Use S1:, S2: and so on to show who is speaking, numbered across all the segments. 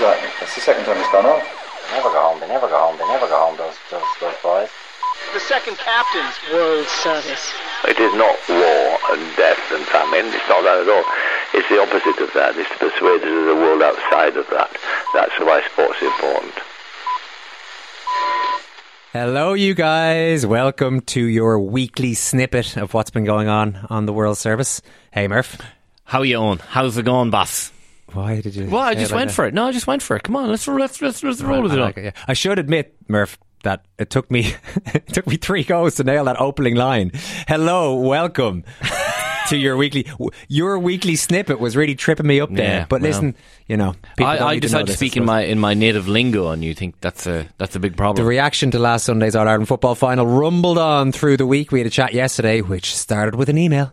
S1: is that? That's the second time it's gone off.
S2: They never go home. They never go home. They never go home. Those those those boys.
S3: the second captain's world service.
S4: It is not war and death and famine. It's not that at all. It's the opposite of that. It's to persuade of the world outside of that. That's why sport's is important.
S5: Hello, you guys. Welcome to your weekly snippet of what's been going on on the World Service. Hey, Murph.
S6: How you on? How's it going, boss?
S5: Why did you?
S6: Well, I just went
S5: that?
S6: for it. No, I just went for it. Come on, let's let's let's, let's roll with
S5: I
S6: it.
S5: like
S6: on.
S5: yeah. I should admit, Murph, that it took me it took me three goes to nail that opening line. Hello, welcome to your weekly your weekly snippet was really tripping me up there.
S6: Yeah,
S5: but
S6: well.
S5: listen, you know,
S6: I, I
S5: need to
S6: to speak in my in my native lingo, and you think that's a that's a big problem.
S5: The reaction to last Sunday's All Ireland football final rumbled on through the week. We had a chat yesterday, which started with an email.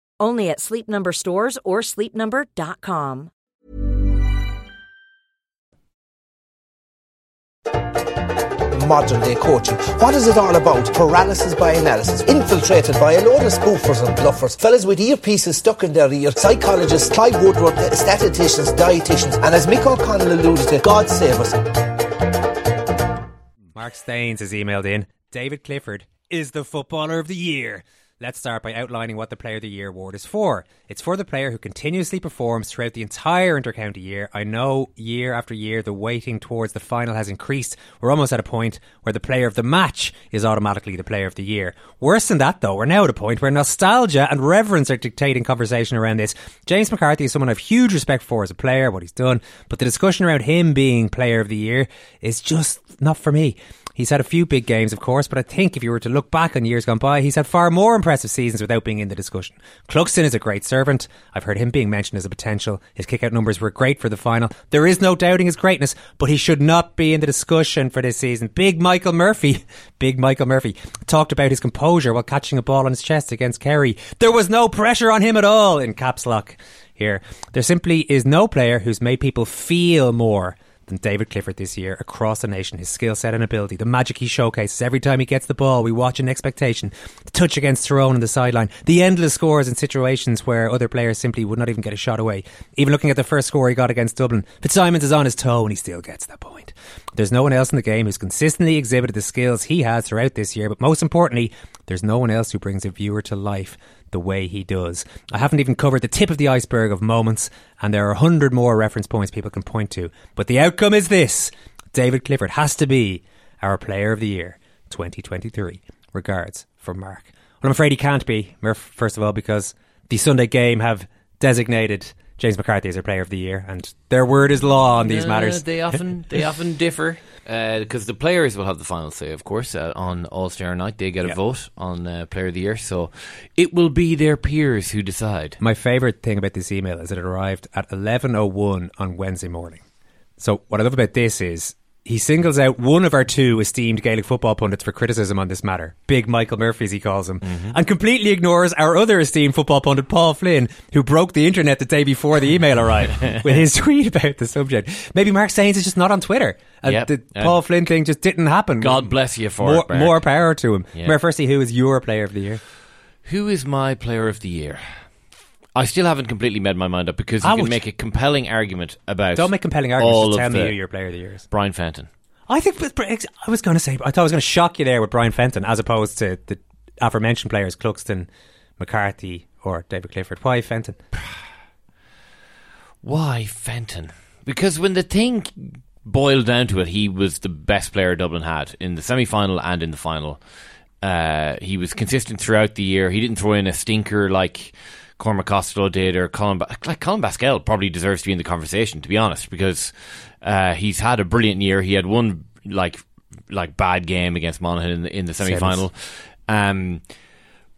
S7: Only at Sleep Number stores or sleepnumber.com.
S8: modern day coaching. What is it all about? Paralysis by analysis, infiltrated by a load of spoofers and bluffers, fellas with earpieces stuck in their ear, psychologists, Clive Woodward, statisticians, dietitians, and as Mick O'Connell alluded to, God save us.
S5: Mark Staines has emailed in. David Clifford is the footballer of the year. Let's start by outlining what the Player of the Year award is for. It's for the player who continuously performs throughout the entire intercounty year. I know year after year the weighting towards the final has increased. We're almost at a point where the player of the match is automatically the player of the year. Worse than that though, we're now at a point where nostalgia and reverence are dictating conversation around this. James McCarthy is someone I have huge respect for as a player, what he's done, but the discussion around him being player of the year is just not for me. He's had a few big games, of course, but I think if you were to look back on years gone by, he's had far more impressive seasons without being in the discussion. Cluxton is a great servant. I've heard him being mentioned as a potential. His kick-out numbers were great for the final. There is no doubting his greatness, but he should not be in the discussion for this season. Big Michael Murphy, big Michael Murphy, talked about his composure while catching a ball on his chest against Kerry. There was no pressure on him at all in caps lock here. There simply is no player who's made people feel more than David Clifford this year across the nation. His skill set and ability, the magic he showcases every time he gets the ball, we watch in expectation. The touch against Tyrone on the sideline, the endless scores in situations where other players simply would not even get a shot away. Even looking at the first score he got against Dublin, Fitzsimons is on his toe and he still gets that point. There's no one else in the game who's consistently exhibited the skills he has throughout this year, but most importantly, there's no one else who brings a viewer to life the way he does. I haven't even covered the tip of the iceberg of moments, and there are a hundred more reference points people can point to. But the outcome is this David Clifford has to be our player of the year 2023. Regards from Mark. Well, I'm afraid he can't be, first of all, because the Sunday game have designated James McCarthy as our player of the year, and their word is law on these matters.
S6: They often they often differ. Because the players will have the final say, of course, uh, on All Star night. They get a
S5: Yep.
S6: vote on uh, Player of the Year, so it will be their peers who decide.
S5: My favourite thing about this email is that it arrived at 11.01 on Wednesday morning. So what I love about this is he singles out one of our two esteemed Gaelic football pundits for criticism on this matter, Big Michael Murphy as he calls him, mm-hmm. and completely ignores our other esteemed football pundit, Paul Flynn, who broke the internet the day before the email arrived with his tweet about the subject. Maybe Mark Sainz is just not on Twitter. And
S6: Yep.
S5: the
S6: And
S5: Paul Flynn thing just didn't happen.
S6: God bless you for
S5: more,
S6: it,
S5: more power to him.
S6: Yeah.
S5: Firstly, who is your player of the year?
S6: Who is my Player of the Year? I still haven't completely made my mind up because you
S5: Ouch.
S6: can make a compelling argument about.
S5: Don't make compelling arguments.
S6: all
S5: Just
S6: of
S5: tell me
S6: the-
S5: who your player of the year is.
S6: Brian Fenton.
S5: I think with, I was going to say I thought I was going to shock you there with Brian Fenton as opposed to the aforementioned players Cluxton, McCarthy, or David Clifford. Why Fenton?
S6: Why Fenton? Because when the thing boiled down to it, he was the best player Dublin had in the semi final and in the final. Uh, he was consistent throughout the year. He didn't throw in a stinker like Cormac Costello did or Colm, ba- like Colm Basquel probably deserves to be in the conversation, to be honest, because uh, he's had a brilliant year. He had one like like bad game against Monaghan in the, in the semi final. Um,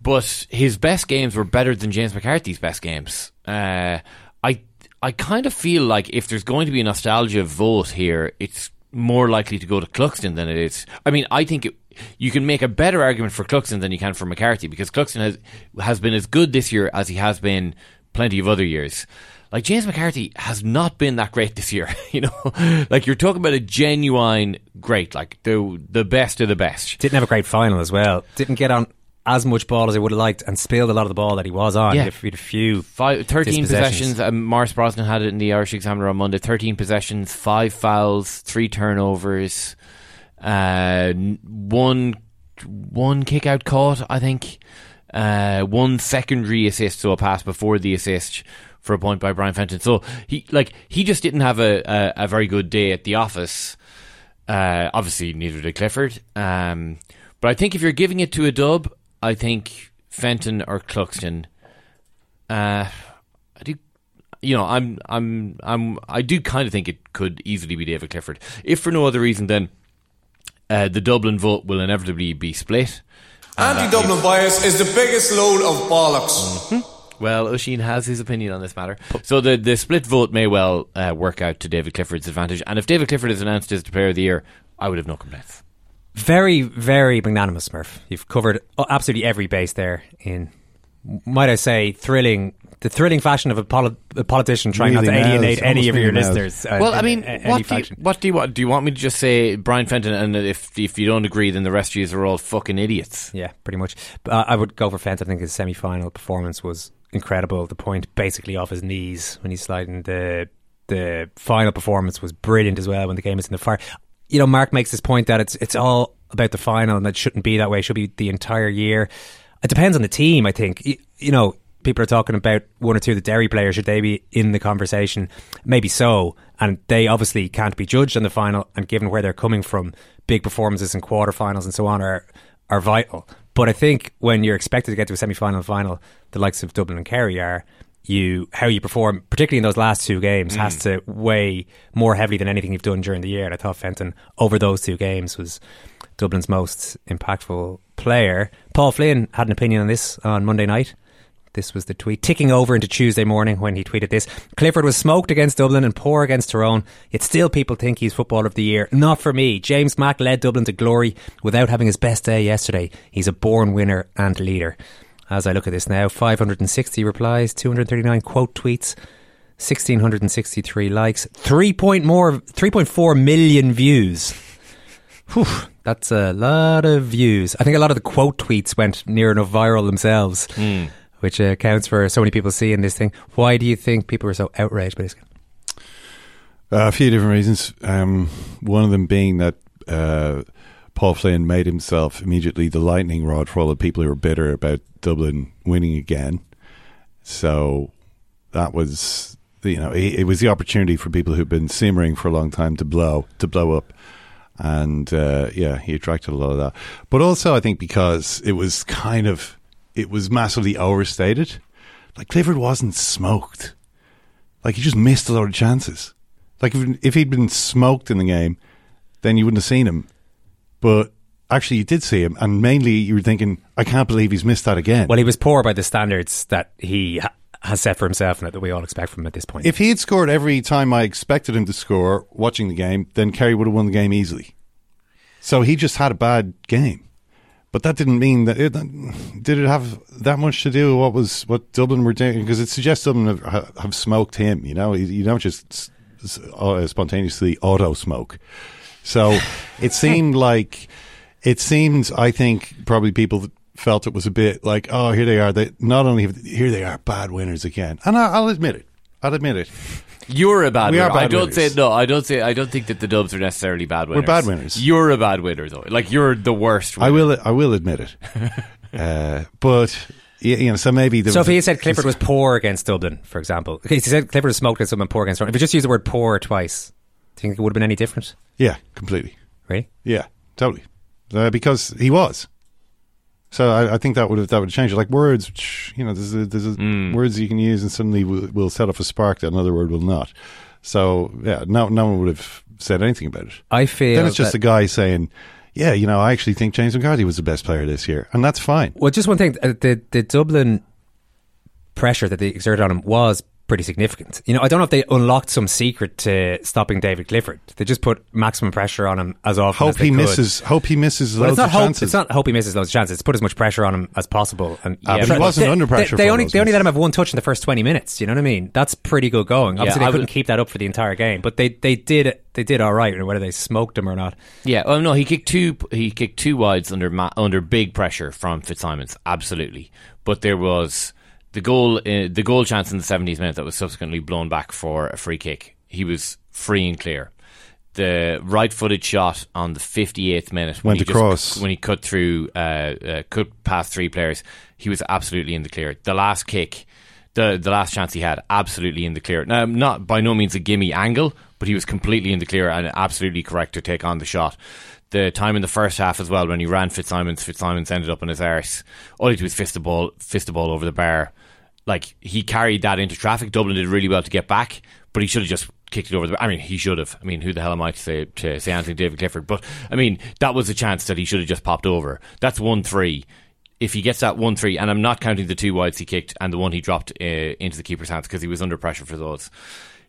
S6: but his best games were better than James McCarthy's best games. Uh, I I kind of feel like if there's going to be a nostalgia vote here, it's more likely to go to Cluxton than it is. I mean, I think it, you can make a better argument for Cluxton than you can for McCarthy because Cluxton has has been as good this year as he has been plenty of other years. Like James McCarthy has not been that great this year, you know. like you're talking about a genuine great, like the the best of the best.
S5: Didn't have a great final as well. Didn't get on as much ball as I would have liked and spilled a lot of the ball that he was on.
S6: Yeah.
S5: He had a- he few.
S6: Five, 13 possessions. Um, Maurice Brosnan had it in the Irish Examiner on Monday. 13 possessions, five fouls, three turnovers, uh, one one kick out caught, I think. Uh, one secondary assist, so a pass before the assist for a point by Brian Fenton. So he like he just didn't have a, a, a very good day at the office. Uh, obviously, neither did Clifford. Um, but I think if you're giving it to a dub, I think Fenton or Cluxton. Uh, I do, you know, I'm, I'm, I'm, I do kind of think it could easily be David Clifford, if for no other reason than uh, the Dublin vote will inevitably be split.
S9: Anti-Dublin bias is the biggest load of bollocks.
S6: Well, Oisín has his opinion on this matter. So the the split vote may well uh, work out to David Clifford's advantage. And if David Clifford is announced as the player of the year, I would have no complaints.
S5: Very, very magnanimous, Murph. You've covered absolutely every base there in, might I say, thrilling. The thrilling fashion of a, poli- a politician trying not to
S10: nailed.
S5: alienate any
S10: Almost
S5: of your
S10: really nailed.
S5: listeners. uh,
S6: well, I mean,
S5: a- any
S6: what do, you, what do you want? Do you want me to just say Brian Fenton, and if if you don't agree, then the rest of you are all fucking idiots?
S5: Yeah, pretty much. Uh, I would go for Fenton. I think his semi-final performance was incredible. The point basically off his knees when he's sliding. The the final performance was brilliant as well when the game is in the fire. You know, Mark makes this point that it's it's all about the final and that shouldn't be that way. It should be the entire year. It depends on the team. I think you, you know. People are talking about one or two of the Derry players. Should they be in the conversation? Maybe so. And they obviously can't be judged on the final. And given where they're coming from, big performances in quarterfinals and so on are are vital. But I think when you're expected to get to a semi final and final, the likes of Dublin and Kerry are, you how you perform, particularly in those last two games, has mm. to weigh more heavily than anything you've done during the year. And I thought Fenton over those two games was Dublin's most impactful player. Paul Flynn had an opinion on this on Monday night. This was the tweet ticking over into Tuesday morning when he tweeted this. Clifford was smoked against Dublin and poor against Tyrone, yet still people think he's footballer of the year. Not for me. James Mack led Dublin to glory without having his best day yesterday. He's a born winner and leader. As I look at this now, 560 replies, 239 quote tweets, 1663 likes, 3 point more 3.4 million views. Whew, that's a lot of views. I think a lot of the quote tweets went near enough viral themselves, which uh, accounts for so many people seeing this thing. Why do you think people were so outraged by this?
S10: Uh, a few different reasons. Um, one of them being that uh, Paul Flynn made himself immediately the lightning rod for all the people who were bitter about Dublin winning again. So that was, you know, it, it was the opportunity for people who've been simmering for a long time to blow, to blow up. And uh, yeah, he attracted a lot of that. But also, I think because it was kind of, it was massively overstated. Like Clifford wasn't smoked. Like he just missed a lot of chances. Like if, if he'd been smoked in the game, then you wouldn't have seen him. But actually, you did see him, and mainly you were thinking, I can't believe he's missed that again.
S5: Well, he was poor by the standards that he ha- has set for himself and that we all expect from him at this point.
S10: If he had scored every time I expected him to score watching the game, then Kerry would have won the game easily. So he just had a bad game. But that didn't mean that it did it have that much to do with what was what Dublin were doing because it suggests Dublin have, have smoked him. You know, you don't just uh, spontaneously auto smoke. So it seemed like it seems. I think probably people felt it was a bit like, oh, here they are. They not only have, here they are, bad winners again, and I, I'll admit it. I'll admit it.
S6: You're a bad
S10: We
S6: winner.
S10: are bad
S6: I don't
S10: winners.
S6: say no. I don't say. I don't think that the Dubs are necessarily bad winners.
S10: We're bad winners.
S6: You're a bad winner though. Like you're the worst.
S10: I will. I will admit it. uh, but y- you know, so maybe there
S5: so
S10: was
S5: if he
S10: a-
S5: said Clifford was poor against Dublin, for example, he said Clifford was smoked against someone poor against Dublin. If he just use the word poor twice, do you think it would have been any different?
S10: yeah, completely.
S5: Really?
S10: Yeah, totally. Uh, because he was. So I, I think that would have that would have changed. it. Like words, which, you know, there's a, there's a
S6: Mm.
S10: words you can use and suddenly will, will set off a spark that another word will not. So yeah, no no one would have said anything about it.
S5: I feel
S10: then it's just
S5: that-
S10: a guy saying, "Yeah, you know, I actually think James McCarthy was the best player this year," and that's fine.
S5: Well, just one thing: uh, the the Dublin pressure that they exerted on him was pretty significant. You know, I don't know if they unlocked some secret to stopping David Clifford. They just put maximum pressure on him as often.
S10: Hope
S5: as they
S10: he
S5: could.
S10: misses. Hope he misses
S5: Well,
S10: loads
S5: it's not
S10: of
S5: hope.
S10: chances.
S5: It's not hope he misses loads of chances. It's put as much pressure on him as possible. And
S10: ah, but he wasn't
S5: they,
S10: under pressure
S5: They, they
S10: for
S5: only
S10: those
S5: they only let him have one touch in the first twenty minutes. You know what I mean? That's pretty good going. Obviously,
S6: I
S5: they couldn't
S6: would-
S5: keep that up for the entire game, but they they did they did all right. Whether they smoked him or not.
S6: Yeah, well, no, he kicked two. He kicked two wides under under big pressure from Fitzsimons, absolutely. But there was the goal, uh, the goal chance in the 70th minute that was subsequently blown back for a free kick. He was free and clear. The right-footed shot on the 58th minute when
S10: Went
S6: he just-
S10: across.
S6: when he cut through, uh, uh, cut past three players, he was absolutely in the clear. The last kick. The, the last chance he had, absolutely in the clear. Now, not by no means a gimme angle, but he was completely in the clear and absolutely correct to take on the shot the time in the first half as well when he ran Fitzsimons. Fitzsimons ended up on his arse. All he did was fist the ball, fist the ball over the bar. Like he carried that into traffic. Dublin did really well to get back, but he should have just kicked it over the. I mean, he should have. I mean, who the hell am I to say to say Anthony David Clifford? But I mean, that was a chance that he should have just popped over. That's one three. If he gets that one three, and I'm not counting the two wides he kicked and the one he dropped uh, into the keeper's hands because he was under pressure for those.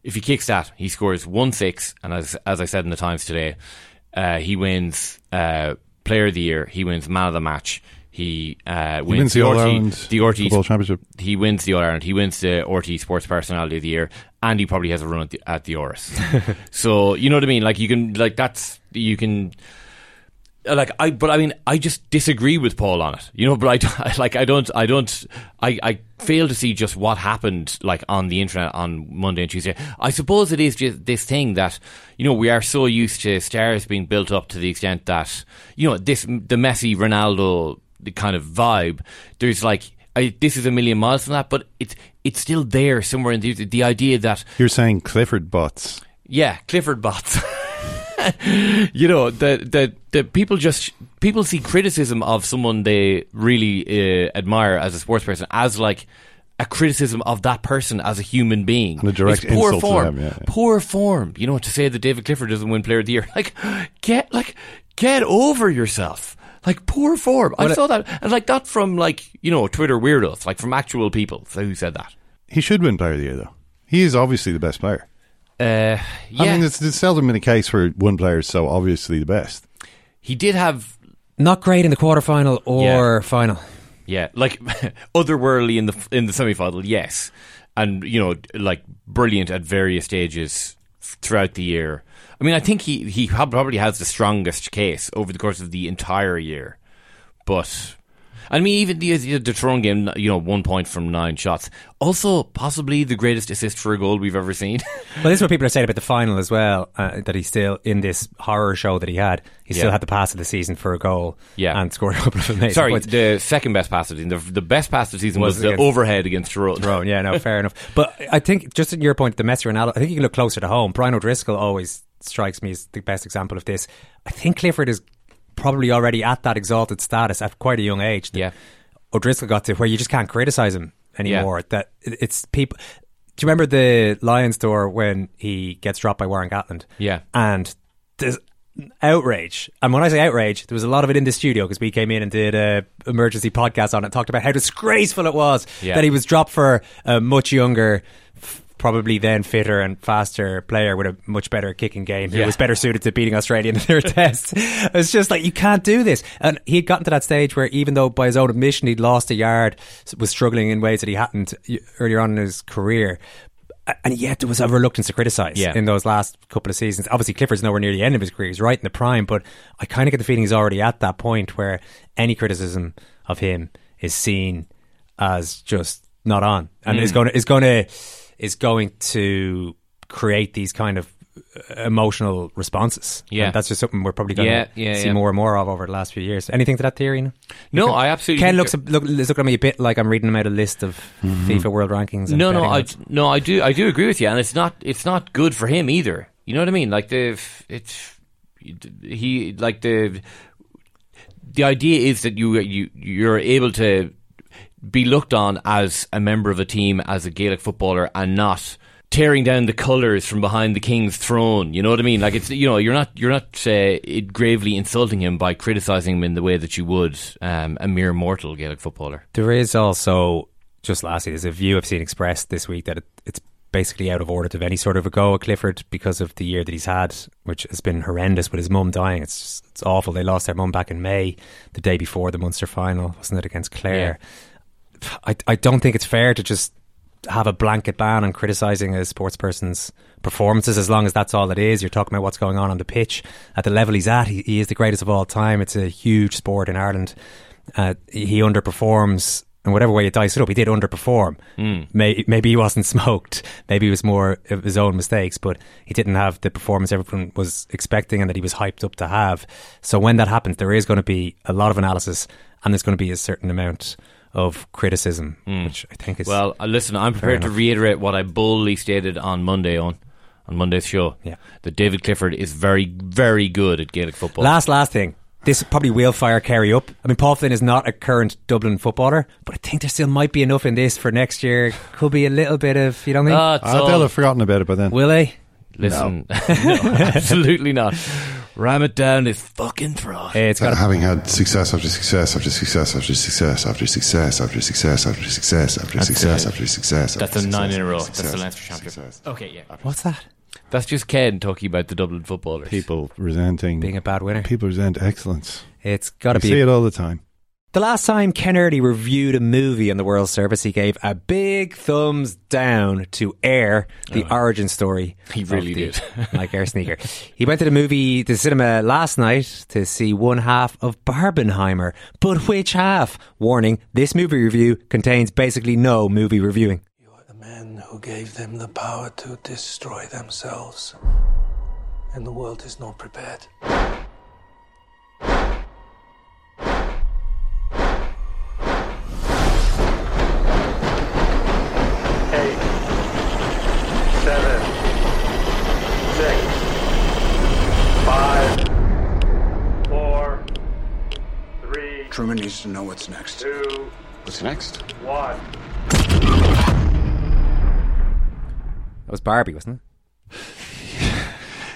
S6: If he kicks that, he scores one six, and as as I said in the Times today, uh, he wins uh, Player of the Year. He wins Man of the Match. He, uh, wins,
S10: wins the
S6: RTÉ
S10: All-Ireland
S6: the RTÉ
S10: Football Championship.
S6: He wins the All Ireland. He wins the RTÉ Sports Personality of the Year, and he probably has a run at the, at the Oris. so you know what I mean? Like you can, like that's you can. uh, Like I, but I mean, I just disagree with Paul on it, you know. But I, like, I don't, I don't, I, I fail to see just what happened, like on the internet on Monday and Tuesday. I suppose it is just this thing that, you know, we are so used to stars being built up to the extent that, you know, this the Messi Ronaldo the kind of vibe. There's like, I, this is a million miles from that, but it's it's still there somewhere in the the idea that
S10: You're saying Clifford bots.
S6: yeah, Clifford bots. you know, the, the the people just people see criticism of someone they really uh, admire as a sports person as like a criticism of that person as a human being.
S10: And a direct
S6: it's poor
S10: insult to
S6: form.
S10: them, yeah, yeah.
S6: Poor form. You know, to say that David Clifford doesn't win Player of the Year, like get like get over yourself. Like poor form. I saw that, and like that from like you know Twitter weirdos, like from actual people who said that.
S10: He should win Player of the Year, though. He is obviously the best player.
S6: Uh, yeah,
S10: I mean, it's, it's seldom been a case where one player is so obviously the best.
S6: he did have
S5: Not great in the quarterfinal or final.
S6: Yeah, like otherworldly in the in the semi final, yes, and you know, like brilliant at various stages throughout the year. I mean, I think he he probably has the strongest case over the course of the entire year, but. I mean, even the, the, the game, you know, one point from nine shots. Also, possibly the greatest assist for a goal we've ever seen.
S5: Well, this is what people are saying about the final as well. Uh, that he's still in this horror show that he had. He still had the pass of the season for a goal.
S6: Yeah.
S5: and scored a couple of amazing
S6: Sorry,
S5: points.
S6: the second best pass of the season. The, the best pass of the season was,
S5: Was
S6: the overhead against Tyrone.
S5: Tyrone, yeah, no, fair enough. But I think just in your point, the Messi Ronaldo, I think you can look closer to home. Brian O'Driscoll always strikes me as the best example of this. I think Clifford is probably already at that exalted status at quite a young age. that
S6: Yeah.
S5: O'Driscoll got to where you just can't criticize him anymore. That it's people. Do you remember the Lions tour when he gets dropped by Warren Gatland?
S6: Yeah.
S5: and there's outrage. And when I say outrage, there was a lot of it in the studio because we came in and did a emergency podcast on it, talked about how disgraceful it was
S6: Yeah.
S5: that he was dropped for a much younger, f- probably then fitter and faster player with a much better kicking game who
S6: Yeah.
S5: was better suited to beating Australia in their test. It's just like you can't do this. And he had gotten to that stage where even though by his own admission he'd lost a yard, was struggling in ways that he hadn't earlier on in his career. And yet there was a reluctance to criticise
S6: Yeah.
S5: in those last couple of seasons. Obviously, Clifford's nowhere near the end of his career; he's right in the prime. But I kind of get the feeling he's already at that point where any criticism of him is seen as just not on, and
S6: Mm.
S5: is going to is going to is going to create these kind of uh, emotional responses.
S6: Yeah.
S5: And that's just something we're probably going
S6: Yeah,
S5: to
S6: yeah,
S5: see
S6: yeah.
S5: more and more of over the last few years. Anything to that theory? No,
S6: No, I absolutely
S5: Ken
S6: think
S5: looks
S6: that-
S5: look, looking at me a bit like I'm reading him out a list of FIFA World Rankings. and
S6: No, no, I
S5: odds.
S6: no, I do, I do agree with you, and it's not, it's not good for him either. You know what I mean? Like the, it's he, like the, the idea is that you, you, you're able to be looked on as a member of a team, as a Gaelic footballer, and not tearing down the colours from behind the king's throne. You know what I mean? Like it's, you know, you're not, you're not uh, it- gravely insulting him by criticising him in the way that you would um, a mere mortal Gaelic footballer.
S5: There is also just lastly, there's a view I've seen expressed this week that it, it's basically out of order to have any sort of a go at Clifford because of the year that he's had, which has been horrendous with his mum dying. It's just, it's awful. They lost their mum back in May, the day before the Munster final, wasn't it against Clare? I I don't think it's fair to just have a blanket ban on criticising a sports person's performances as long as that's all it is. You're talking about what's going on on the pitch at the level he's at. He, he is the greatest of all time. It's a huge sport in Ireland. Uh, he underperforms. And whatever way you dice it up, he did underperform.
S6: Mm.
S5: May, maybe he wasn't smoked. Maybe it was more of his own mistakes, but he didn't have the performance everyone was expecting and that he was hyped up to have. So when that happens, there is going to be a lot of analysis and there's going to be a certain amount of criticism, which I think is
S6: Well, uh, listen, I'm prepared to reiterate what I boldly stated on Monday on on Monday's show.
S5: Yeah.
S6: that David Clifford is very, very good at Gaelic football.
S5: Last, last thing. This probably will fire Kerry up. I mean, Paul Flynn is not a current Dublin footballer, but I think there still might be enough in this for next year. Could be a little bit of, you know what I mean?
S6: Ah,
S10: Uh, they'll have forgotten about it by then.
S5: will they?
S6: listen, no, absolutely not. Ram it down his fucking throat.
S5: It's got to
S11: having had success after success after success after success after success after success after success after
S6: That's
S11: success
S6: a-
S11: after success.
S6: That's
S11: after
S6: a nine
S11: success
S6: in a row.
S11: after
S6: That's the
S11: success
S6: Leinster
S11: after
S6: championship.
S11: success.
S6: Okay, yeah.
S5: What's that?
S6: That's just Ken talking about the Dublin footballers.
S10: People resenting
S5: Being a bad winner.
S10: People resent excellence.
S5: It's got to
S10: I
S5: be.
S10: see it all the time.
S5: The last time Ken Early reviewed a movie on the World Service, he gave a big thumbs down to Air, the uh-huh. origin story.
S6: He really
S5: the-
S6: did.
S5: like Air Sneaker. He went to the movie, the cinema last night to see one half of Barbenheimer. But which half? Warning, this movie review contains basically no movie reviewing.
S12: You are the men who gave them the power to destroy themselves. And the world is not prepared.
S13: Truman needs to know what's next.
S14: two,
S13: What's next?
S14: one.
S5: That was Barbie, wasn't it?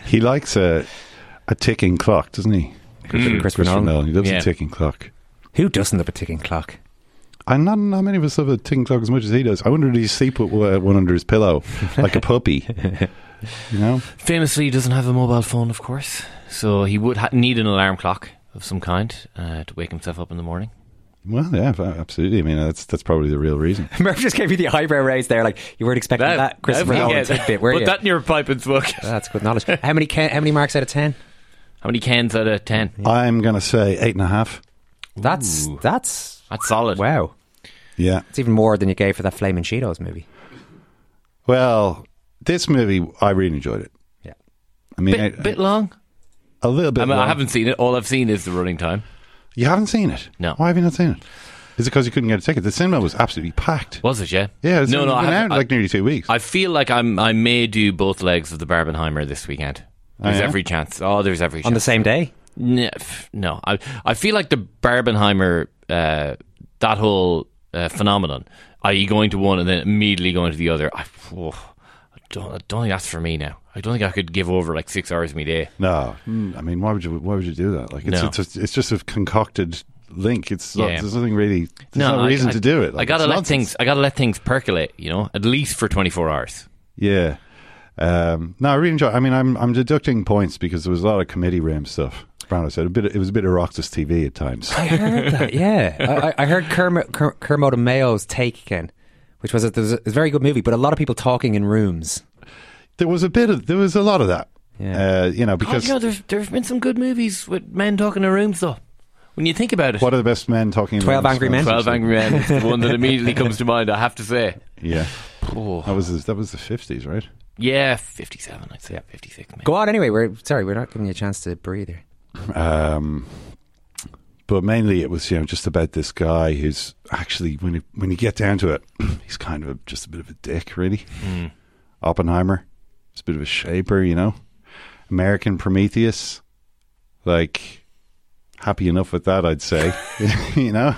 S10: He likes a a ticking clock, doesn't he?
S5: Mm. Christopher Nolan.
S10: He loves
S5: Yeah.
S10: a ticking clock.
S5: Who doesn't love a ticking clock?
S10: And not, how many of us love a ticking clock as much as he does. I wonder, did he sleep with uh, one under his pillow like a puppy? You know?
S6: Famously, he doesn't have a mobile phone, of course, so he would ha- need an alarm clock of some kind uh, to wake himself up in the morning.
S10: Well, yeah, absolutely. I mean, that's that's probably the real reason.
S5: Murph just gave you the eyebrow raise there, like you weren't expecting that, Christopher
S6: that-
S5: Nolan
S6: yeah,
S5: tidbit, were
S6: Put
S5: you?
S6: that in your pipe and smoke.
S5: That's good knowledge. How many Ken, how many marks out of ten?
S6: How many cans out of ten?
S10: I'm going to say eight and a half.
S5: That's that's
S6: that's solid.
S5: Wow,
S10: Yeah.
S5: it's even more than you gave for that Flaming Cheetos movie.
S10: Well, this movie, I really enjoyed it.
S5: Yeah.
S10: I mean,
S6: Bit,
S10: I-
S6: bit long.
S10: A little bit.
S6: I mean, I haven't seen it. All I've seen is the running time.
S10: You haven't seen it?
S6: No.
S10: Why have you not seen it? Is it because you couldn't get a ticket? The cinema was absolutely packed.
S6: Was it? Yeah.
S10: Yeah, it's
S6: no, no.
S10: been
S6: I have,
S10: out like nearly two weeks.
S6: I feel like I'm. I may do both legs of the Barbenheimer this weekend. There's
S10: Oh, yeah?
S6: every chance. Oh, there's every
S5: On the same day?
S6: No, no. I I feel like the Barbenheimer, uh, that whole uh, phenomenon, you going to one and then immediately going to the other. I, oh, don't, I don't think that's for me now. I don't think I could give over like six hours of my day.
S10: No, Mm, I mean, why would you? Why would you do that? Like, it's
S6: No.
S10: it's, just, it's just a concocted link. It's not,
S6: Yeah.
S10: there's nothing really. There's no,
S6: I-
S10: reason
S6: I-
S10: to do it.
S6: I gotta let
S10: nonsense.
S6: things. I gotta let things percolate. You know, at least for twenty four hours.
S10: Yeah. Um, no, I really enjoy. I mean, I'm I'm deducting points because there was a lot of committee room stuff. Brando said a bit. It was a bit of Oireachtas TV at times.
S5: I heard that. Yeah, I, I- I heard Kermit, Ker, Kermode and Mayo's take again, which was that there was a, it was a very good movie, but a lot of people talking in rooms.
S10: There was a bit of. There was a lot of that.
S5: Yeah.
S10: Uh, you know,
S6: Because
S10: because
S6: you know, there's there's been some good movies with men talking in rooms though. When you think about it,
S10: what are the best men talking? in
S5: 12
S10: rooms?
S5: Angry Men?
S6: Twelve Angry Men is the one that immediately comes to mind. I have to say.
S10: Yeah.
S6: Oh.
S10: That was that was the fifties, right?
S6: Yeah, fifty seven. I'd say yeah. fifty six.
S5: Go on anyway. We're sorry, we're not giving you a chance to breathe here.
S10: Um, but mainly it was you know just about this guy who's actually when you, when you get down to it, he's kind of a, just a bit of a dick, really.
S6: Mm.
S10: Oppenheimer, he's a bit of a shaper, you know. American Prometheus, like happy enough with that, I'd say. you know,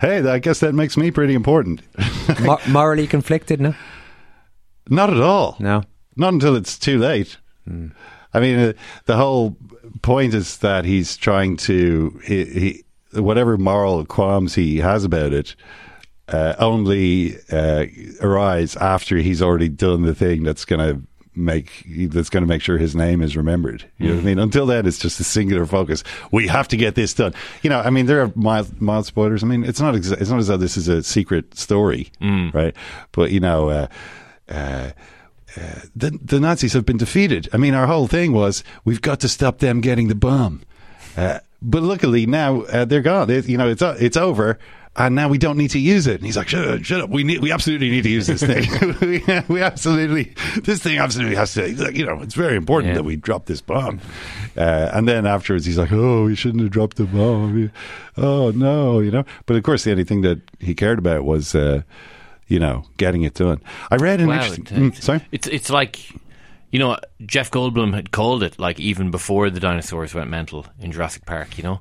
S10: hey, I guess that makes me pretty important.
S5: Mo- morally conflicted, no?
S10: Not at all.
S5: No.
S10: Not until it's too late. I mean, uh, the whole point is that he's trying to he, he whatever moral qualms he has about it uh, only uh, arise after he's already done the thing that's going to make that's going to make sure his name is remembered. You know what I mean? Until then, it's just a singular focus. We have to get this done. You know, I mean, there are mild, mild spoilers. I mean, it's not exa- it's not as though this is a secret story, right? But you know. Uh, uh, uh, the, the Nazis have been defeated. I mean, our whole thing was we've got to stop them getting the bomb. Uh, but luckily now uh, they're gone. You know, it's o- it's over, and now we don't need to use it. And he's like, "Shut up, shut up. We need, we absolutely need to use this thing. we, we absolutely, this thing absolutely has to. like, You know, it's very important that we drop this bomb." Uh, and then afterwards, he's like, "Oh, we shouldn't have dropped the bomb. Oh no, you know." But of course, the only thing that he cared about was. Uh, you know, getting it done. I read an
S6: Wow,
S10: interesting.
S6: it-
S10: Mm, sorry,
S6: It's it's like you know Jeff Goldblum had called it like even before the dinosaurs went mental in Jurassic Park. You know,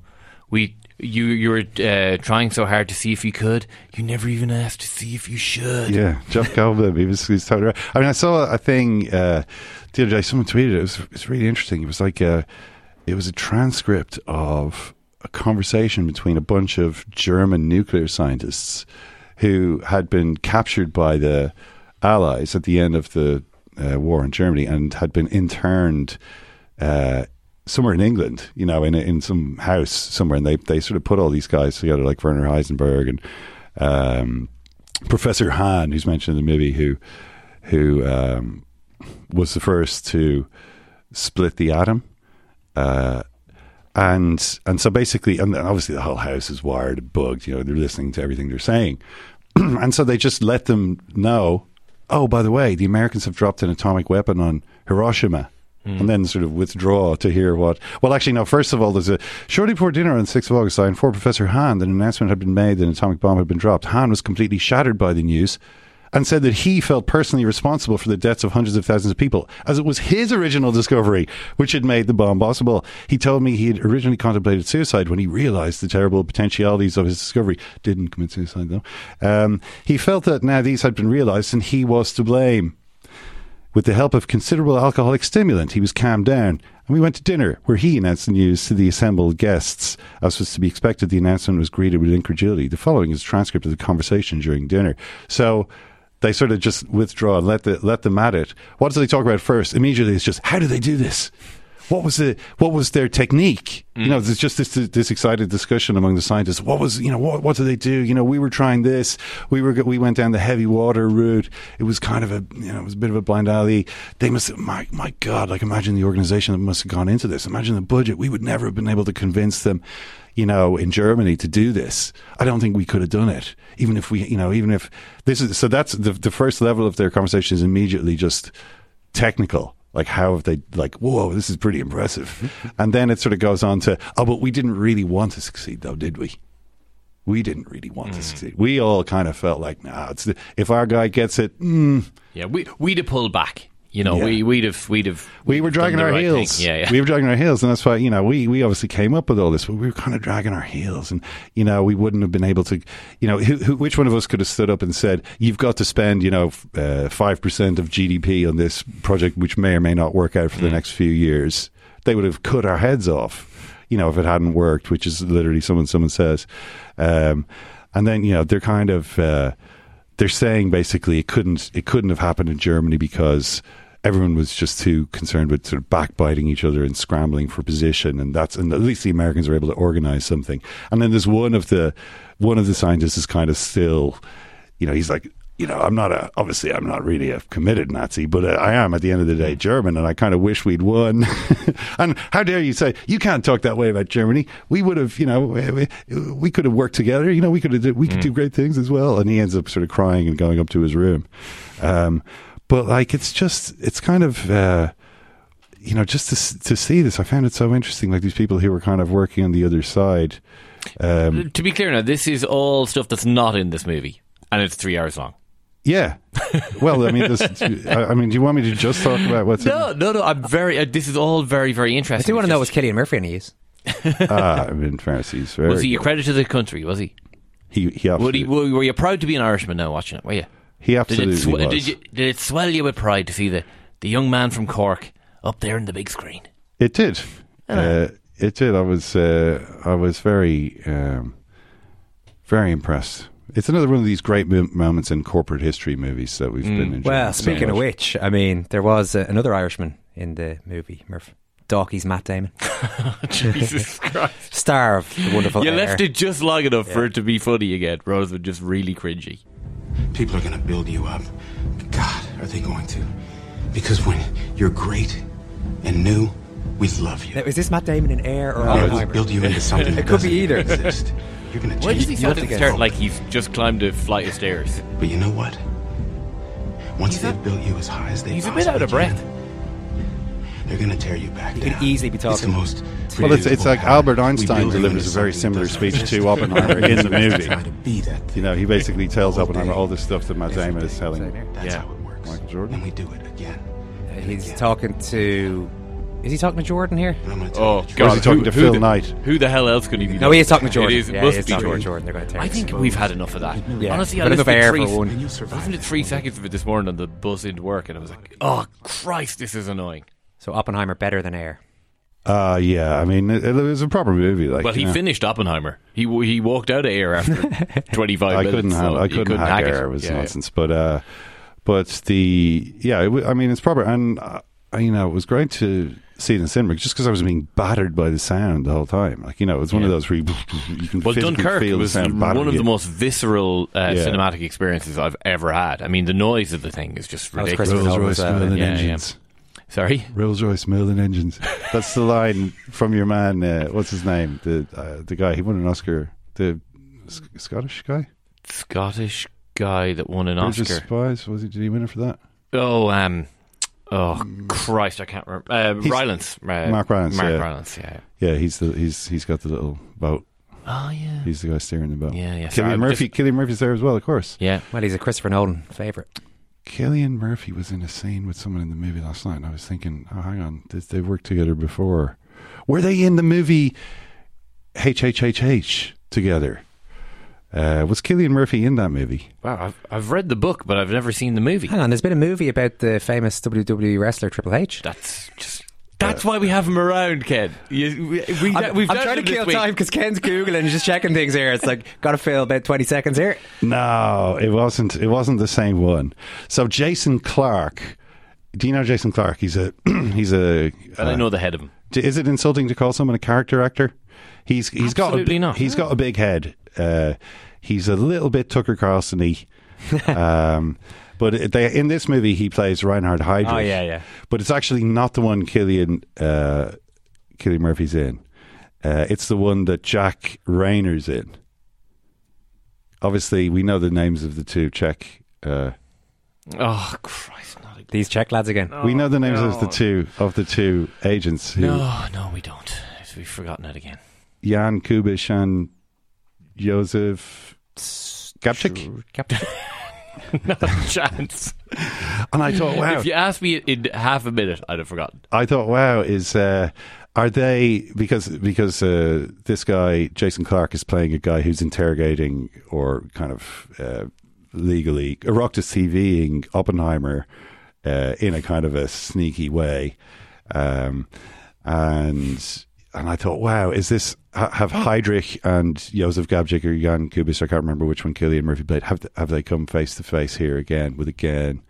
S6: we you you were uh, trying so hard to see if you could, you never even asked to see if you should.
S10: Yeah, Jeff Goldblum. He was, he was totally right. I mean, I saw a thing uh, the other day. Someone tweeted it. It was, it was really interesting. It was like a, it was a transcript of a conversation between a bunch of German nuclear scientists who had been captured by the Allies at the end of the uh, war in Germany and had been interned. Uh, somewhere in England, you know, in in some house somewhere, and they they sort of put all these guys together, like Werner Heisenberg and um, Professor Hahn, who's mentioned in the movie, who who um, was the first to split the atom. Uh, and and so basically, and obviously the whole house is wired and bugged. You know, they're listening to everything they're saying, and so they just let them know. Oh, by the way, the Americans have dropped an atomic weapon on Hiroshima. Hmm. And then sort of withdraw to hear what. Well, actually, no. First of all, there's a shortly before dinner on the sixth of August, I informed Professor Hahn that an announcement had been made that an atomic bomb had been dropped. Hahn was completely shattered by the news, and said that he felt personally responsible for the deaths of hundreds of thousands of people, as it was his original discovery which had made the bomb possible. He told me he had originally contemplated suicide when he realized the terrible potentialities of his discovery. Didn't commit suicide, though. Um, he felt that now these had been realized and he was to blame. With the help of considerable alcoholic stimulant, he was calmed down, and we went to dinner, where he announced the news to the assembled guests. As was to be expected, the announcement was greeted with incredulity. The following is a transcript of the conversation during dinner. So they sort of just withdraw and let the let them at it. What do they talk about first? Immediately, it's just how do they do this? What was the what was their technique? You mm. know, there's just this this excited discussion among the scientists. What was you know what what do they do? You know, we were trying this. We were we went down the heavy water route. It was kind of a you know it was a bit of a blind alley. They must my my God, like imagine the organization that must have gone into this. Imagine the budget. We would never have been able to convince them you know, in Germany to do this. I don't think we could have done it, even if we, you know, even if this is so. That's the the first level of their conversation is immediately just technical. Like how have they like? Whoa, this is pretty impressive. and then it sort of goes on to, oh, but we didn't really want to succeed, though, did we? We didn't really want to succeed. We all kind of felt like, nah, it's the, if our guy gets it, mm,
S6: Yeah, we we'd have pulled back. You know,
S10: Yeah.
S6: we we'd have we'd have
S10: we were dragging our
S6: right
S10: heels.
S6: Yeah, yeah.
S10: We were dragging our heels, and that's why you know we we obviously came up with all this, but we were kind of dragging our heels, and you know we wouldn't have been able to, you know, who, who, which one of us could have stood up and said, "You've got to spend, you know, uh, five percent of GDP on this project, which may or may not work out for
S6: Mm.
S10: the next few years." They would have cut our heads off, you know, if it hadn't worked, which is literally someone someone says, um, and then you know they're kind of. Uh, they're saying basically it couldn't it couldn't have happened in Germany because everyone was just too concerned with sort of backbiting each other and scrambling for position and that's and at least the Americans were able to organize something. And then there's one of the one of the scientists is kind of still you know he's like you know I'm not a obviously I'm not really a committed Nazi but uh, I am at the end of the day German and I kind of wish we'd won. And how dare you say you can't talk that way about Germany. We would have you know we, we could have worked together. You know we could have we could do great things as well. And he ends up sort of crying and going up to his room. Um, but like it's just it's kind of uh, you know just to to see this I found it so interesting like these people who were kind of working on the other side um,
S6: to be clear now, this is all stuff that's not in this movie, and it's three hours long.
S10: yeah well I mean this, I, I mean do you want me to just talk about what's in
S6: No, no, no. I'm very. Uh, this is all very, very interesting.
S5: I
S6: interesting.
S5: do want to know
S6: just-
S5: was Cillian Murphy any use?
S10: ah, I mean fairness he's very
S6: was he a credit to the country? Was he?
S10: he he
S6: Would he were, were you proud to be an Irishman now watching it? Were you?
S10: He
S6: Did
S10: absolutely
S6: it, swe-
S10: was.
S6: did, you, did it swell you with pride to see the, the young man from Cork up there in the big screen?
S10: It did. Uh, it did. I was uh, I was very um, very impressed. It's another one of these great mo- moments in corporate history movies that we've been enjoying.
S5: Well,
S10: so
S5: speaking of which, I mean, there was uh, another Irishman in the movie, Murph. Dalkey's Matt Damon,
S6: Jesus Christ!
S5: star of the wonderful.
S6: You
S5: Air.
S6: left it just long enough for it to be funny again, rather than just really cringy.
S13: People are going to build you up. God, are they going to? Because when you're great and new, we love you.
S5: Now, is this Matt Damon in Air or
S13: We're
S5: Oppenheimer?
S13: build you into something that
S5: It could be
S13: doesn't
S5: either.
S13: Exist. You're going to
S6: Why
S13: change
S6: does he
S13: the
S6: sound at
S13: world.
S6: the start like he's just climbed a flight of stairs?
S13: But you know what? Once they've built you as high as they
S6: He's a bit out of
S13: possibly
S6: breath.
S13: can, They're going to tear you back
S5: He
S13: down.
S5: could easily be talking.
S13: It's the
S5: talking.
S13: most
S10: Well, it's, it's like. Albert Einstein
S13: build
S10: delivers a very similar speech
S13: doesn't
S10: to Oppenheimer in the movie.
S13: To be that
S10: You know, he basically tells
S13: All
S10: Oppenheimer
S13: day,
S10: all the stuff that Matt
S13: every
S10: Damon is
S13: day.
S10: telling
S13: That's
S6: Yeah.
S13: how it works.
S10: Michael Jordan.
S13: And we do it again.
S5: Uh, He's talking to. Is he talking to Jordan here?
S13: I'm going to
S6: Oh
S13: you the truth.
S6: God!
S10: he talking
S6: who,
S10: to
S6: who
S10: Phil
S6: the,
S10: Knight?
S6: Who the hell else could he be?
S5: No, he is talking to Jordan.
S6: It is. It
S5: yeah,
S6: must
S5: he is
S6: be
S5: talking
S6: Jordan.
S5: Jordan. They're going to.
S6: I
S5: it.
S6: think we've had enough of that.
S5: Yeah.
S6: Honestly, I
S5: But enough
S6: listened, to
S5: air
S6: three,
S5: for one.
S6: I
S13: survive
S6: listened to three seconds of it this morning on the bus into work, and I was like, "Oh Christ, this is annoying."
S5: So Oppenheimer better than Air.
S10: Uh, yeah, I mean, it, it was a proper movie. Like,
S6: Well, he
S10: you know.
S6: finished Oppenheimer. He he walked out of air after twenty five
S10: I
S6: minutes.
S10: couldn't have.
S6: so
S10: I
S6: you
S10: couldn't, hack,
S6: it.
S10: air. It was
S6: Yeah, yeah.
S10: nonsense. But uh, but the yeah, it, w- I mean, it's proper, and uh, you know, it was great to see it in cinema just because I was being battered by the sound the whole time. Like you know, it was one of those where you, you can
S6: Well,
S10: physically
S6: Dunkirk
S10: feel
S6: was
S10: the sound
S6: one of
S10: you.
S6: the most visceral uh,
S10: Yeah.
S6: cinematic experiences I've ever had. I mean, the noise of the thing is just
S5: That was
S6: ridiculous.
S5: Christopher
S10: Rolls
S5: Nolan
S10: Royce
S5: as
S6: yeah, yeah.
S10: engines.
S6: Sorry,
S10: Rolls Royce Merlin engines. That's the line from your man. Uh, what's his name? The uh, the guy he won an Oscar. The S- Scottish guy.
S6: Scottish guy that won an
S10: Bridge of
S6: Oscar.
S10: Spies. Was he? Did he win it for that?
S6: Oh, um, oh Christ, I can't remember. Uh, Rylance, uh,
S10: Mark Rylance,
S6: Mark
S10: yeah.
S6: Rylance, yeah.
S10: Yeah, he's the he's he's got the little boat.
S6: Oh yeah,
S10: He's the guy steering the boat.
S6: Yeah, yeah. Sorry,
S10: Cillian
S6: I'm
S10: Murphy.
S6: just-
S10: Cillian Murphy's there as well, of course.
S6: yeah.
S5: Well, he's a Christopher Nolan favourite.
S10: Cillian Murphy was in a scene with someone in the movie last night, and I was thinking, oh, hang on, they, they've worked together before. Were they in the movie HHHH together? Uh, was Cillian Murphy in that movie?
S6: Wow, I've I've read the book, but I've never seen the movie.
S5: Hang on, there's been a movie about the famous WWE wrestler Triple H.
S6: That's just. That's why we have him around, Ken. You, we, we,
S5: I'm,
S6: we've
S5: I'm trying to
S6: this
S5: kill
S6: week.
S5: time because Ken's googling and just checking things here. It's like got to fill about twenty seconds here.
S10: No, it wasn't. It wasn't the same one. So Jason Clarke. Do you know Jason Clarke? He's a he's a.
S6: And I
S10: uh,
S6: know the head of him.
S10: Is it insulting to call someone a character actor? He's he's got a,
S6: Absolutely not.
S10: He's got a big head. Uh, he's a little bit Tucker Carlson-y. um, but they, in this movie, he plays Reinhard Heydrich.
S5: Oh, yeah, yeah.
S10: But it's actually not the one Cillian uh, Cillian Murphy's in. Uh, it's the one that Jack Reynor's in. Obviously, we know the names of the two Czech. Uh,
S6: Oh Christ! Not again.
S5: These Czech lads again.
S10: we know the names of the two of the two agents. Who,
S6: No, no, we don't. We've forgotten it again.
S10: Jan Kubiš and Josef Gabčík.
S5: Captain.
S6: Not a chance.
S10: And I thought, wow.
S6: If you asked me in half a minute, I'd have forgotten.
S10: I thought, wow, is uh, are they because because uh, this guy Jason Clarke is playing a guy who's interrogating or kind of uh, legally Oireachtas TVing Oppenheimer uh, in a kind of a sneaky way, um, and and I thought, wow, is this have Heydrich and Josef Gabčík or Jan Kubis? I can't remember which one Cillian Murphy played. Have have they come face to face here again with again?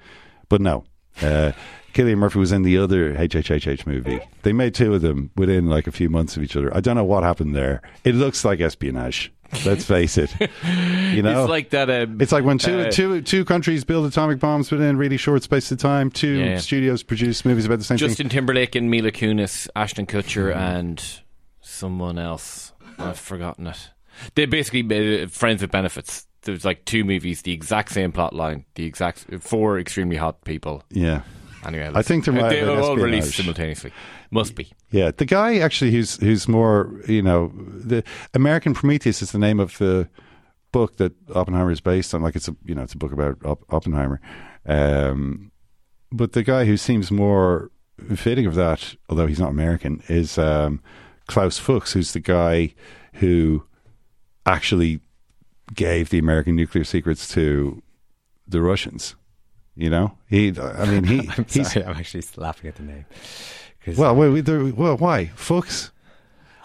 S10: But no. Uh, Cillian Murphy was in the other HHHH movie. They made two of them within like a few months of each other. I don't know what happened there. It looks like espionage. Let's face it. You know,
S6: It's like that. Um,
S10: it's like when two,
S6: uh,
S10: two, two countries build atomic bombs within a really short space of time. Two
S6: Yeah.
S10: studios produce movies about the same
S6: Justin
S10: thing.
S6: Timberlake and Mila Kunis, Ashton Kutcher, and someone else. I've forgotten it. They're basically uh, friends with benefits. There's like two movies, the exact same plot line, the exact four extremely hot people.
S10: Yeah.
S6: Anyway,
S10: I think there might
S6: they
S10: have been
S6: all released simultaneously. Must be.
S10: Yeah, the guy actually who's who's more you know the American Prometheus is the name of the book that Oppenheimer is based on. Like it's a you know it's a book about Oppenheimer, um, but the guy who seems more fitting of that, although he's not American, is um, Klaus Fuchs, who's the guy who actually gave the American nuclear secrets to the Russians. You know, he. I mean, he.
S5: I'm
S10: he's,
S5: sorry, I'm actually laughing at the name. 'Cause-
S10: well, wait, wait, there, well, why Fuchs?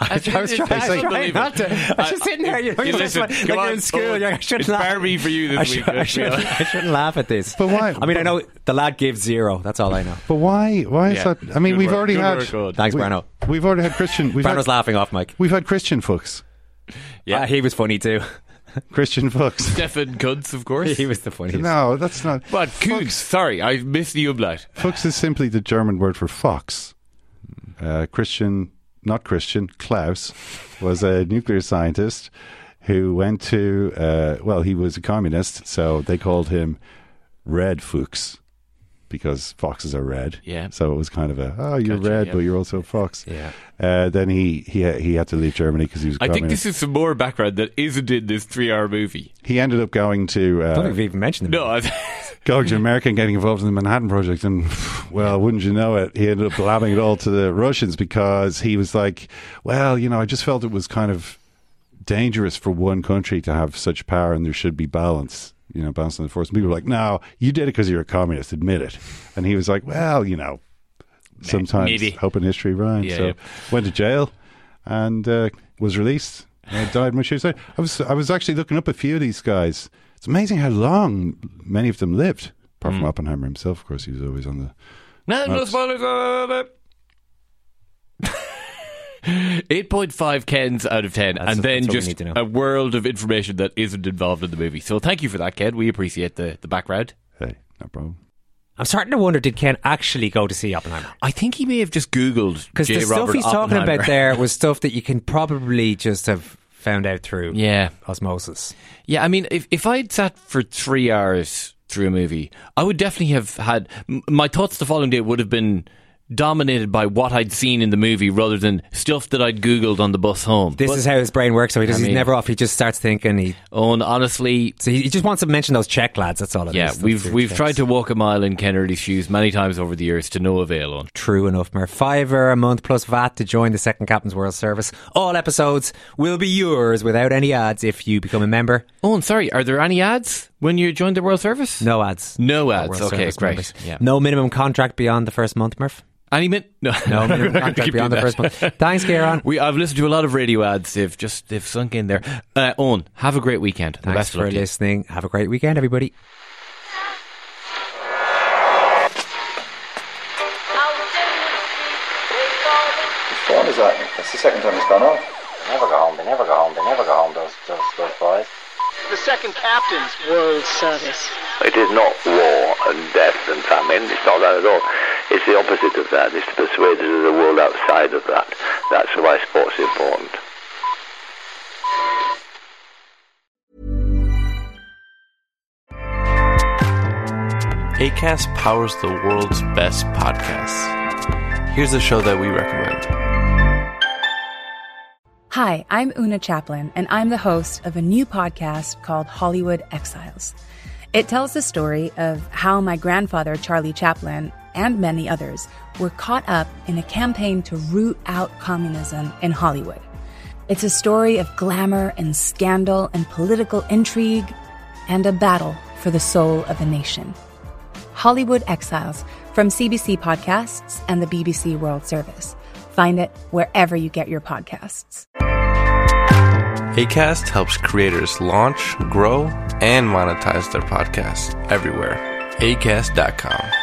S5: I, was trying, I was trying not to. I was just sitting there, you know,
S6: You
S5: you're
S6: listen,
S5: like, like
S6: on,
S5: you're in school.
S6: oh,
S5: you're like, I shouldn't
S6: it's
S5: laugh.
S6: Barbie for you this
S5: I,
S6: week,
S5: I, shouldn't. I shouldn't laugh at this.
S10: But why-
S5: I mean, I know the lad gives zero. That's all I know.
S10: But why? Why is
S6: Yeah.
S10: that? I mean,
S6: Good
S10: we've
S6: work.
S10: already had.
S6: work.
S5: Thanks,
S10: we,
S5: Brano.
S10: We've already had Christian. We've
S5: Brano's
S10: had,
S5: laughing off, Mike.
S10: We've had Christian Fuchs.
S5: Yeah, uh, he was funny too.
S10: Christian Fuchs.
S6: Stefan Kuntz, of course.
S5: he was the funniest.
S10: No, that's not.
S6: But Kuntz, sorry, I missed the umlaut.
S10: Fuchs is simply the German word for fox. Uh, Christian, not Christian, Klaus was a nuclear scientist who went to. Uh, well, he was a communist, so they called him Red Fuchs because foxes are red.
S6: Yeah.
S10: So it was kind of a oh, you're
S6: Gotcha,
S10: red,
S6: yeah.
S10: but you're also a fox.
S5: Yeah.
S10: Uh, then he he he had to leave Germany because he was. a
S6: I think this is some more background that isn't in this three-hour movie.
S10: He ended up going to
S5: I don't think
S10: uh,
S5: we've even mentioned him.
S6: No,
S10: going to America and getting involved in the Manhattan Project, and well, wouldn't you know it, he ended up blabbing it all to the Russians because he was like, well, you know, I just felt it was kind of dangerous for one country to have such power, and there should be balance. You know, bouncing the force. And people were like, "No, you did it because you're a communist. Admit it." And he was like, "Well, you know, sometimes
S6: maybe.
S10: hope and history rhyme."
S6: Yeah,
S10: so
S6: yeah.
S10: went to jail and uh, was released. Uh, died much later. I was I was actually looking up a few of these guys. It's amazing how long many of them lived. Apart
S6: Hmm.
S10: from Oppenheimer himself, of course, he was always on the.
S6: no, spoilers. On it. 8.5 Kens out of 10,
S5: That's-
S6: and then
S5: that's what we
S6: just
S5: need to know.
S6: a world of information that isn't involved in the movie. So thank you for that, Ken. We appreciate the, the background.
S10: Hey, no problem.
S5: I'm starting to wonder: Did Ken actually go to see Oppenheimer?
S6: I think he may have just Googled
S5: Because
S6: J.
S5: the stuff
S6: Robert
S5: he's talking about there was stuff that you can probably just have found out through
S6: Yeah.
S5: osmosis.
S6: Yeah, I mean, if if I'd sat for three hours through a movie, I would definitely have had m- my thoughts the following day would have been dominated by what I'd seen in the movie rather than stuff that I'd googled on the bus home.
S5: This
S6: But-
S5: is how his brain works. So he does,
S6: I
S5: he's never off. He just starts thinking. He
S6: Oh, and honestly,
S5: so he, he just wants to mention those Czech lads. That's all it is.
S6: yeah,
S5: That's
S6: we've we've tried to walk a mile in Ken Early's shoes many times over the years to no avail. On
S5: True enough, Mer. Fiver er a month plus VAT to join the Second Captains World Service. All episodes will be yours without any ads if you become a member.
S6: oh, and sorry, are there any ads when you joined the World Service?
S5: No ads.
S6: No ads. Okay,
S5: Service
S6: great.
S5: members.
S6: Yeah.
S5: No minimum contract beyond the first month, Murph.
S6: Any min? No,
S5: No minimum
S6: We're gonna
S5: contract beyond the first
S6: that.
S5: month. Thanks, Ciarán.
S6: We I've listened to a lot of radio ads. They've just they've sunk in there. Uh, Eoin, have a great weekend. The
S5: Thanks
S6: best
S5: for
S6: luck you.
S5: listening. Have a great weekend, everybody.
S1: Whose phone is that? That's the second time it's gone off.
S2: They never go home. They never go home. They never go home. Those those those boys.
S3: The second captains World Service.
S4: It is not war and death and famine. It's not that at all. It's the opposite of that. It's to persuade us of the world outside of that. That's why sport's important.
S15: ACAST powers the world's best podcasts. Here's a show that we recommend.
S16: Hi, I'm Oona Chaplin, and I'm the host of a new podcast called Hollywood Exiles. It tells the story of how my grandfather, Charlie Chaplin, and many others were caught up in a campaign to root out communism in Hollywood. It's a story of glamour and scandal and political intrigue and a battle for the soul of a nation. Hollywood Exiles from CBC Podcasts and the BBC World Service. Find it wherever you get your podcasts.
S15: ACAST helps creators launch, grow, and monetize their podcasts everywhere. ACAST.com.